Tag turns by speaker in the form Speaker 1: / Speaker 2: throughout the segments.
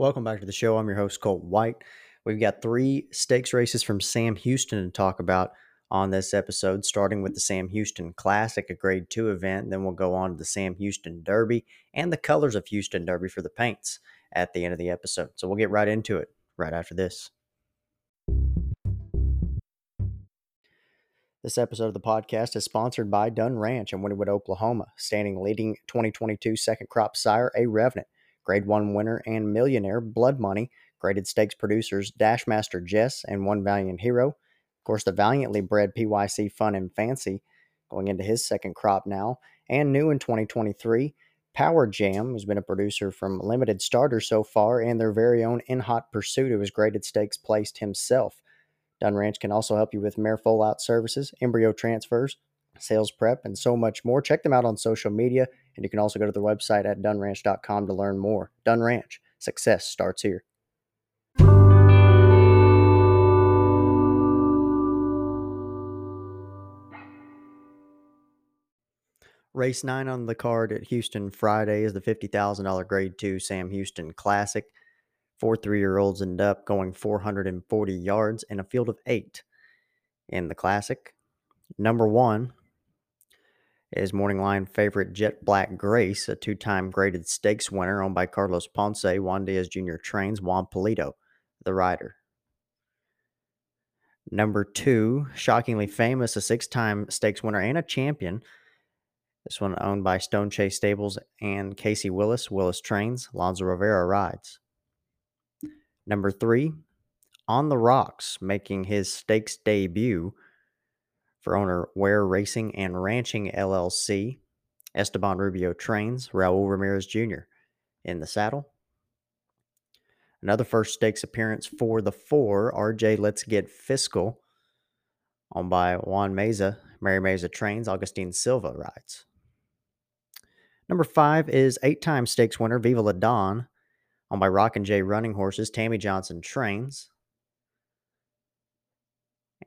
Speaker 1: Welcome back to the show. I'm your host, Colt White. We've got three stakes races from Sam Houston to talk about on this episode, starting with the Sam Houston Classic, a grade two event. Then we'll go on to the Sam Houston Derby and the colors of Houston Derby for the paints at the end of the episode. So we'll get right into it right after this. This episode of the podcast is sponsored by Dunn Ranch in Wynnewood, Oklahoma, standing leading 2022 second crop sire, A Revenant, grade one winner and millionaire, Blood Money, graded stakes producers, Dash Master Jess and One Valiant Hero. Of course, the valiantly bred PYC Fun and Fancy going into his second crop now, and new in 2023. Power Jam has been a producer from limited starter so far, and their very own In Hot Pursuit, who has graded stakes placed himself. Dunn Ranch can also help you with mare foal out services, embryo transfers, sales prep, and so much more. Check them out on social media, and you can also go to their website at dunnranch.com to learn more. Dunn Ranch, success starts here. Race 9 on the card at Houston Friday is the $50,000 Grade 2 Sam Houston Classic. Four three year olds end up going 440 yards in a field of eight in the Classic. Number one is Morning Line favorite Jet Black Grace, a two time graded stakes winner owned by Carlos Ponce. Juan Diaz Jr. trains Juan Polito, the rider. Number two, shockingly famous, a six time stakes winner and a champion. This one owned by Stone Chase Stables and Casey Willis. Willis trains, Lonzo Rivera rides. Number three, On the Rocks, making his stakes debut for owner Ware Racing and Ranching LLC. Esteban Rubio trains Raul Ramirez Jr. in the saddle. Another first stakes appearance for the four, RJ Let's Get Fiscal, owned by Juan Meza. Mary Meza trains, Augustine Silva rides. Number five is eight time stakes winner Viva La Dawn, owned by Rock and J Running Horses. Tammy Johnson trains,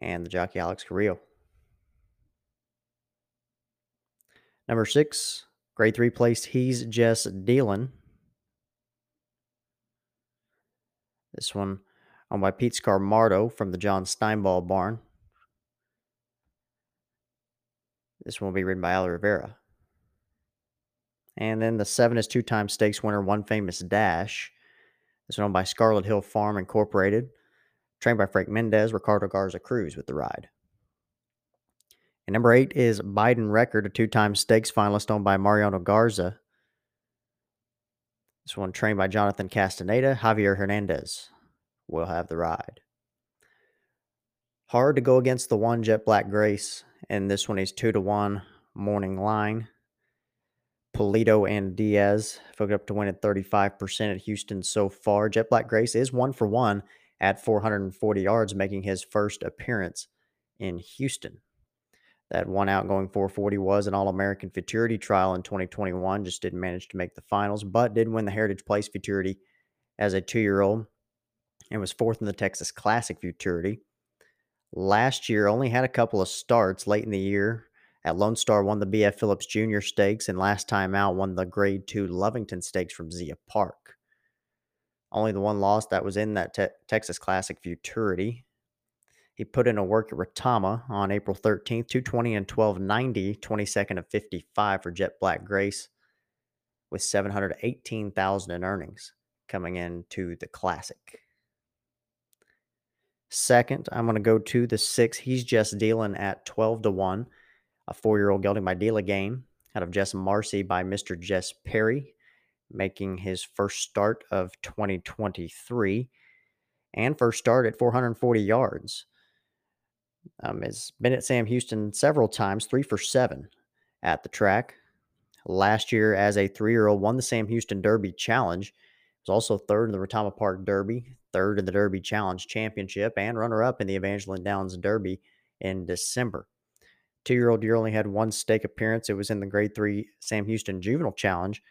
Speaker 1: and the jockey Alex Carrillo. Number six, grade three place, he's just dealing. This one owned by Pete Scamardo from the John Stinebaugh barn. This one will be ridden by Al Rivera. And then the seven is two time stakes winner, one famous dash. This one owned by Scarlet Hill Farm Incorporated, trained by Frank Mendez, Ricardo Garza Cruz with the ride. And number eight is Biden Record, a two time stakes finalist owned by Mariano Garza. This one trained by Jonathan Castaneda. Javier Hernandez will have the ride. Hard to go against the one Jet Black Grace, and this one is two to one morning line. Polito and Diaz hooked up to win at 35% at Houston so far. Jet Black Grace is one for one at 440 yards, making his first appearance in Houston. That one out going 440 was an All American Futurity trial in 2021. Just didn't manage to make the finals, but did win the Heritage Place Futurity as a two year old and was fourth in the Texas Classic Futurity. Last year, only had a couple of starts late in the year. At Lone Star, won the B.F. Phillips Jr. Stakes, and last time out, won the Grade 2 Lovington Stakes from Zia Park. Only the one loss that was in that te- Texas Classic Futurity. He put in a work at Retama on April 13th, 220 and 1290, 22nd of 55 for Jet Black Grace, with 718,000 in earnings coming into the Classic. Second, I'm going to go to the six. He's just dealing at 12 to 1. A four year old gelding by Deal Game out of Jess Marcy by Mr. Jess Perry, making his first start of 2023 and first start at 440 yards. Um, has been at Sam Houston several times, three for seven at the track. Last year, as a three year old, won the Sam Houston Derby Challenge. Was also third in the Retama Park Derby, third in the Derby Challenge Championship, and runner up in the Evangeline Downs Derby in December. Two year old year only had one stake appearance. It was in the grade three Sam Houston Juvenile Challenge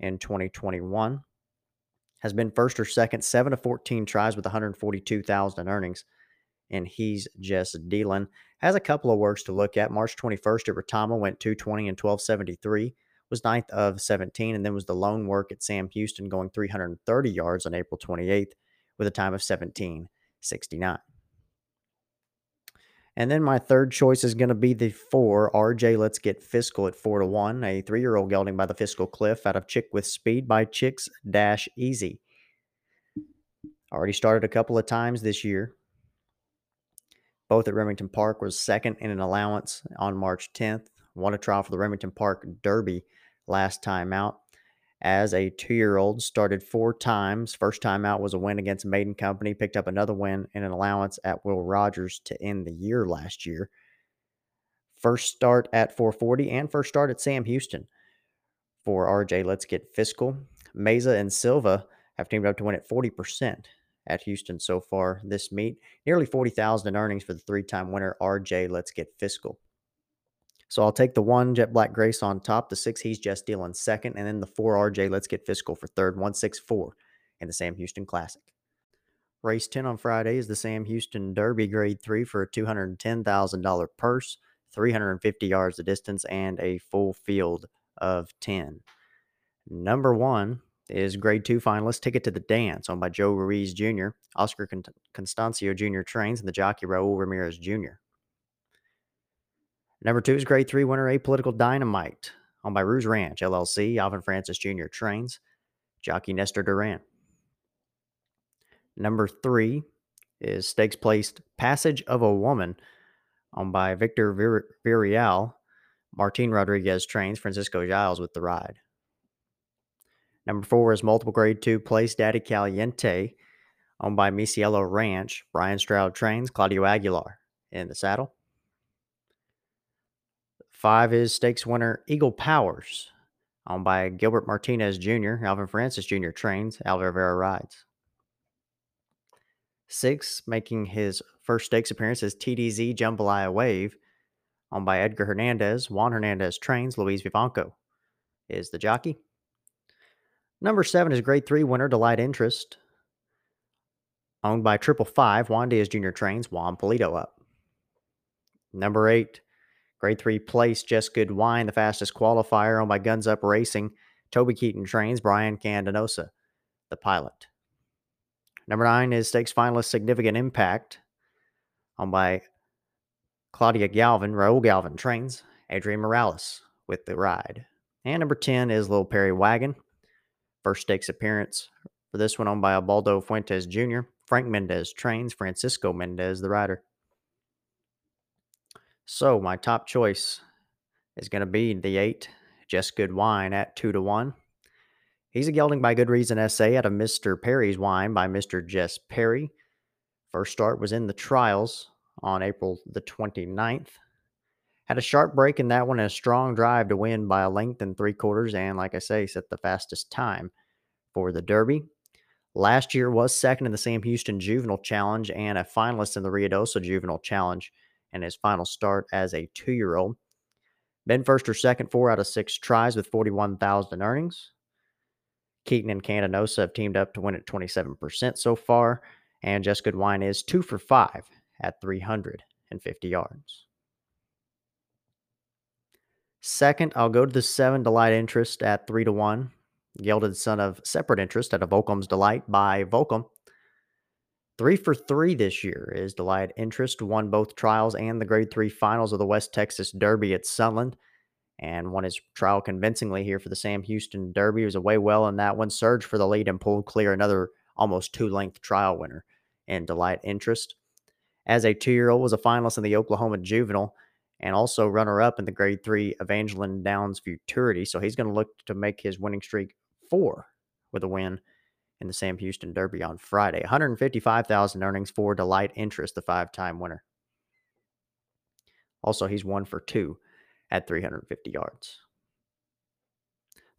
Speaker 1: in 2021. Has been first or second, seven to 14 tries with 142,000 in earnings and he's just dealing. Has a couple of works to look at. March 21st at Retama went 220 and 1273 was ninth of 17, and then was the lone work at Sam Houston going 330 yards on April 28th with a time of 17.69. And then my third choice is going to be the four RJ Let's Get Fiscal at four to one, a three year old gelding by the Fiscal Cliff out of Chick with Speed by Chicks Dash Easy. Already started a couple of times this year. Both at Remington Park was second in an allowance on March 10th. Won a trial for the Remington Park Derby last time out. As a two year old, started four times. First time out was a win against Maiden Company. Picked up another win in an allowance at Will Rogers to end the year last year. First start at 440 and first start at Sam Houston for RJ. Let's get fiscal. Meza and Silva have teamed up to win at 40% at Houston so far this meet. Nearly 40,000 in earnings for the three-time winner RJ. Let's get fiscal. So I'll take the one Jet Black Grace on top, the six He's Just Dealing second, and then the four RJ Let's Get Fiscal for third, 164 in the Sam Houston Classic. Race 10 on Friday is the Sam Houston Derby Grade 3 for a $210,000 purse, 350 yards the distance, and a full field of 10. Number one is Grade 2 finalist Ticket to the Dance, owned by Joe Ruiz Jr., Oscar Con- Constancio Jr. trains, and the jockey Raul Ramirez Jr. Number two is grade three winner Apolitical Dynamite, owned by Rouge Ranch LLC. Alvin Francis Jr. trains. Jockey Nestor Duran. Number three is stakes placed Passage of a Woman, owned by Victor Vir- Virial. Martin Rodriguez trains. Francisco Giles with the ride. Number four is multiple grade two place Daddy Caliente, owned by Misiello Ranch. Brian Stroud trains. Claudio Aguilar in the saddle. Five is stakes winner Eagle Powers, owned by Gilbert Martinez Jr., Alvin Francis Jr. trains, Al Rivera rides. Six, making his first stakes appearance is TDZ Jambalaya Wave, owned by Edgar Hernandez. Juan Hernandez trains, Luis Vivanco is the jockey. Number seven is grade three winner Delight Interest, owned by Triple Five. Juan Diaz Jr. trains, Juan Polito up. Number eight, Grade three place, Jess Good Wine, the fastest qualifier owned by Guns Up Racing. Toby Keeton trains Brian Candanoza, the pilot. Number nine is stakes finalist Significant Impact, owned by Claudia Galvin. Raul Galvin trains Adrian Morales with the ride. And number 10 is Little Perry Wagon. First stakes appearance for this one owned by Albaldo Fuentes Jr. Frank Mendez trains Francisco Mendez, the rider. So my top choice is going to be the eight, Jess Good Wine at two to one. He's a gelding by good reason essay out of Mr. Perry's Wine by Mr. Jess Perry. First start was in the trials on April the 29th. Had a sharp break in that one and a strong drive to win by a length and three quarters, and like I say, set the fastest time for the Derby. Last year was second in the Sam Houston Juvenile Challenge and a finalist in the Ruidoso Juvenile Challenge and his final start as a two year old. Been first or second four out of six tries with 41,000 earnings. Keeton and Candanoza have teamed up to win at 27% so far, and Good Wine is two for five at 350 yards. Second, I'll go to the seven Delight Interest at three to one. Gelded son of Separate Interest at a Volcom's Delight by Volcom Three for three this year is Delight Interest, won both trials and the grade three finals of the West Texas Derby at Sunland, and won his trial convincingly here for the Sam Houston Derby. He was away well in that one, surged for the lead and pulled clear another almost two length trial winner in Delight Interest. As a two year old, was a finalist in the Oklahoma Juvenile and also runner up in the grade three Evangeline Downs Futurity. So he's going to look to make his winning streak four with a win in the Sam Houston Derby on Friday. 155,000 earnings for Delight Interest, the five-time winner. Also, he's one for two at 350 yards.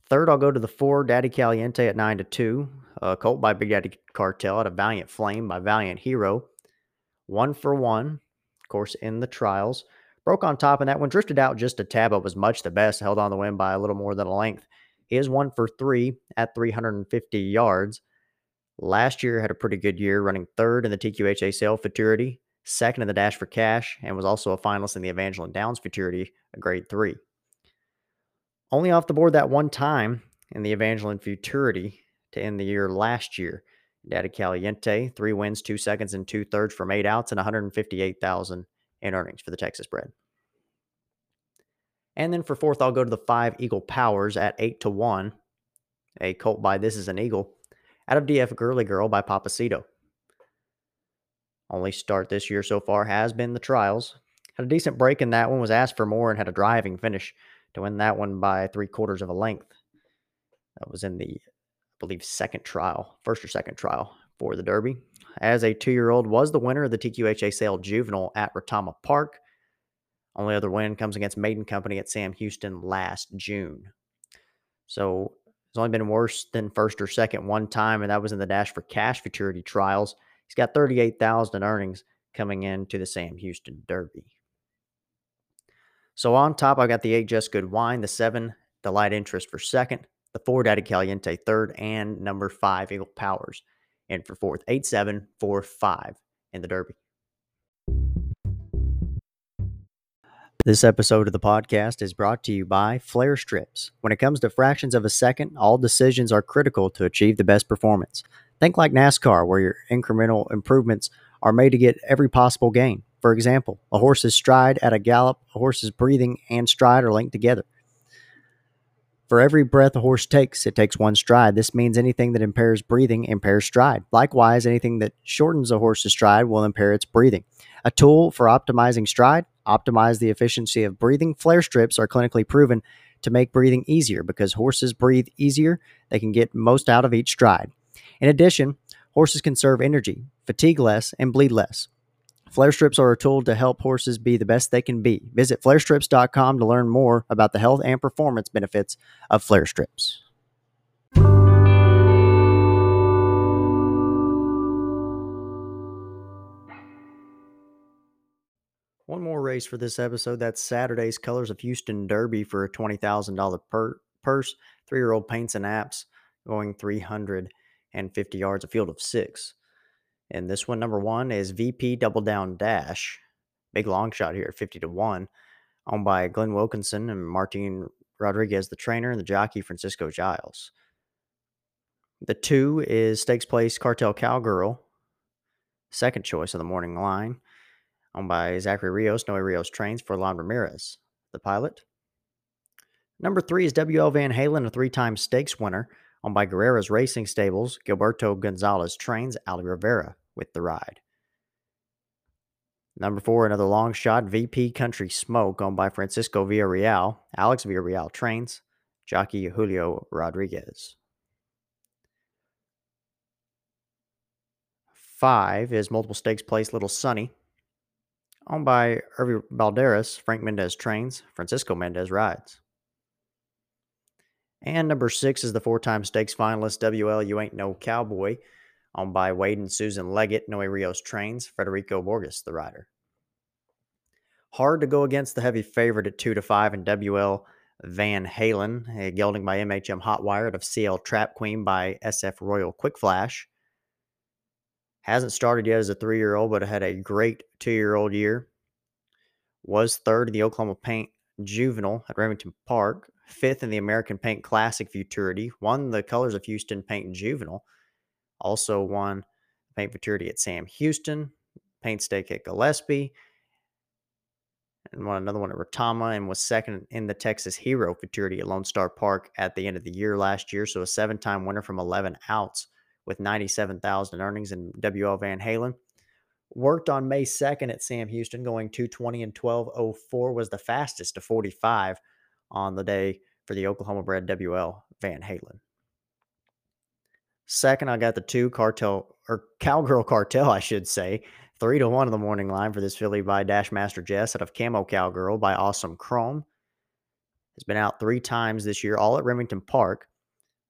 Speaker 1: Third, I'll go to the four Daddy Caliente at nine to two. Uh, Colt by Big Daddy Cartel at a Valiant Flame by Valiant Hero. One for one, of course, in the trials. Broke on top, and that one drifted out just a tad, but was much the best. Held on the win by a little more than a length. He is one for three at 350 yards. Last year had a pretty good year, running third in the TQHA Sale Futurity, second in the Dash for Cash, and was also a finalist in the Evangeline Downs Futurity, a grade three. Only off the board that one time in the Evangeline Futurity to end the year last year. Daddy Caliente, three wins, two seconds, and two thirds from eight outs, and 158,000 in earnings for the Texas bred. And then for fourth, I'll go to the five Eagle Powers at eight to one. A colt by This Is an Eagle. Out of DF Girly Girl by Papacito. Only start this year so far has been the trials. Had a decent break in that one, was asked for more, and had a driving finish to win that one by three quarters of a length. That was in the, I believe, second trial, first or second trial for the Derby. As a two year old, was the winner of the TQHA sale juvenile at Retama Park. Only other win comes against Maiden Company at Sam Houston last June. So it's only been worse than first or second one time, and that was in the Dash for Cash Futurity trials. He's got 38,000 in earnings coming into the Sam Houston Derby. So on top, I've got the eight Jess Good Wine, the seven Delight Interest for second, the four Daddy Caliente third, and number five Eagle Powers in for fourth. Eight, seven, four, five in the Derby. This episode of the podcast is brought to you by Flare Strips. When it comes to fractions of a second, all decisions are critical to achieve the best performance. Think like NASCAR, where your incremental improvements are made to get every possible gain. For example, a horse's stride at a gallop, a horse's breathing and stride are linked together. For every breath a horse takes, it takes one stride. This means anything that impairs breathing impairs stride. Likewise, anything that shortens a horse's stride will impair its breathing. A tool for optimizing stride optimize the efficiency of breathing. Flare strips are clinically proven to make breathing easier because horses breathe easier. They can get most out of each stride. In addition, horses conserve energy, fatigue less, and bleed less. Flare strips are a tool to help horses be the best they can be. Visit flarestrips.com to learn more about the health and performance benefits of flare strips. One more race for this episode. That's Saturday's Colors of Houston Derby for a $20,000 per- purse. Three year old paints and apps going 350 yards, a field of six. And this one, number one, is VP Double Down Dash. Big long shot here 50 to 1, owned by Glenn Wilkinson and Martin Rodriguez, the trainer, and the jockey Francisco Giles. The two is Stakes Place Cartel Cowgirl, second choice of the morning line owned by Zachary Rios, Noe Rios trains for Lon Ramirez, the pilot. Number three is WL Van Halen, a three time stakes winner, owned by Guerrera's Racing Stables. Gilberto Gonzalez trains Ali Rivera with the ride. Number four, another long shot, VP Country Smoke, owned by Francisco Villarreal. Alex Villarreal trains, jockey Julio Rodriguez. Five is multiple stakes place Little Sunny, Owned by Irvi Balderas, Frank Mendez trains, Francisco Mendez rides. And number six is the four time stakes finalist WL You Ain't No Cowboy, owned by Wade and Susan Leggett, Noe Rios trains, Federico Borges, the rider. Hard to go against the heavy favorite at 2 to 5 in WL Van Halen, a gelding by MHM Hotwire out of CL Trap Queen by SF Royal Quick Flash. Hasn't started yet as a three year old, but had a great two year old year. Was third in the Oklahoma Paint Juvenile at Remington Park, fifth in the American Paint Classic Futurity, won the Colors of Houston Paint Juvenile, also won Paint Futurity at Sam Houston, Paint Stake at Gillespie, and won another one at Retama, and was second in the Texas Hero Futurity at Lone Star Park at the end of the year last year. So a seven time winner from 11 outs with 97,000 earnings in WL Van Halen. Worked on May 2nd at Sam Houston, going 220 and 1204 was the fastest to 45 on the day for the Oklahoma bred WL Van Halen. Second, I got the two cartel or cowgirl cartel, I should say. Three to one in the morning line for this filly by Dash Master Jess out of Camo Cowgirl by Awesome Chrome. Has been out three times this year, all at Remington Park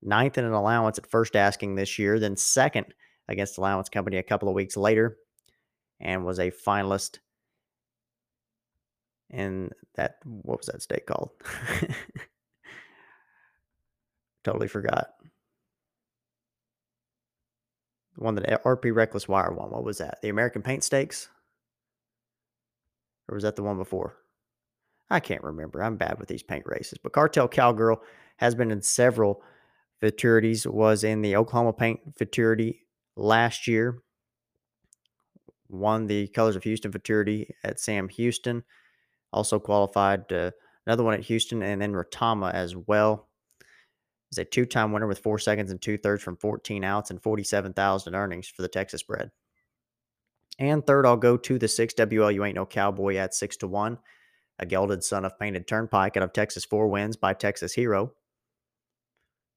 Speaker 1: ninth in an allowance at first asking this year, then second against Allowance Company a couple of weeks later, and was a finalist in that what was that state called? totally forgot. The one that uh, RP Reckless Wire won. What was that? The American Paint Stakes? Or was that the one before? I can't remember. I'm bad with these paint races. But Cartel Cowgirl has been in several futurities, was in the Oklahoma Paint Futurity last year. Won the Colors of Houston Futurity at Sam Houston. Also qualified to another one at Houston and then Retama as well. Is a two time winner with four seconds and two thirds from 14 outs and 47,000 earnings for the Texas bred. And third, I'll go to the six WL You Ain't No Cowboy at six to one. A gelded son of Painted Turnpike out of Texas Four wins by Texas Hero.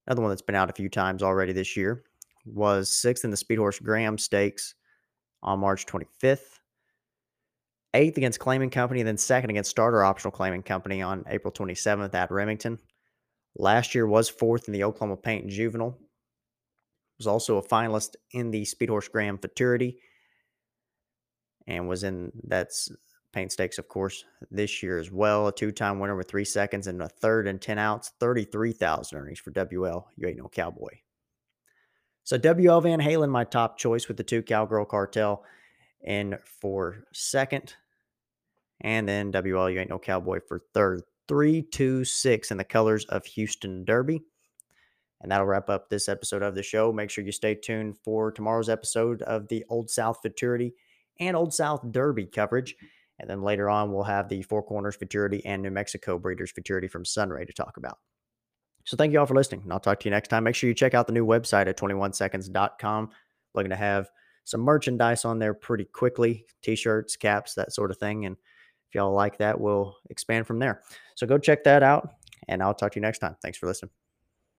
Speaker 1: Another one that's been out a few times already this year was sixth in the Speedhorse Graham Stakes on March 25th. Eighth against Claiming Company, then second against Starter Optional Claiming Company on April 27th at Remington. Last year was fourth in the Oklahoma Paint Juvenile. Was also a finalist in the Speedhorse Graham Futurity and was in that's paint stakes, of course, this year as well. A two time winner with three seconds and a third and 10 outs, 33,000 earnings for WL. You ain't no cowboy. So WL Van Halen, my top choice with the two Cowgirl Cartel in for second. And then WL, you ain't no cowboy for third. Three, two, six in the colors of Houston Derby. And that'll wrap up this episode of the show. Make sure you stay tuned for tomorrow's episode of the Old South Futurity and Old South Derby coverage. And then later on, we'll have the Four Corners Futurity and New Mexico Breeders Futurity from Sunray to talk about. So thank you all for listening, and I'll talk to you next time. Make sure you check out the new website at 21seconds.com. Looking to have some merchandise on there pretty quickly t shirts, caps, that sort of thing. And y'all like that, we'll expand from there. So go check that out, and I'll talk to you next time. Thanks for listening.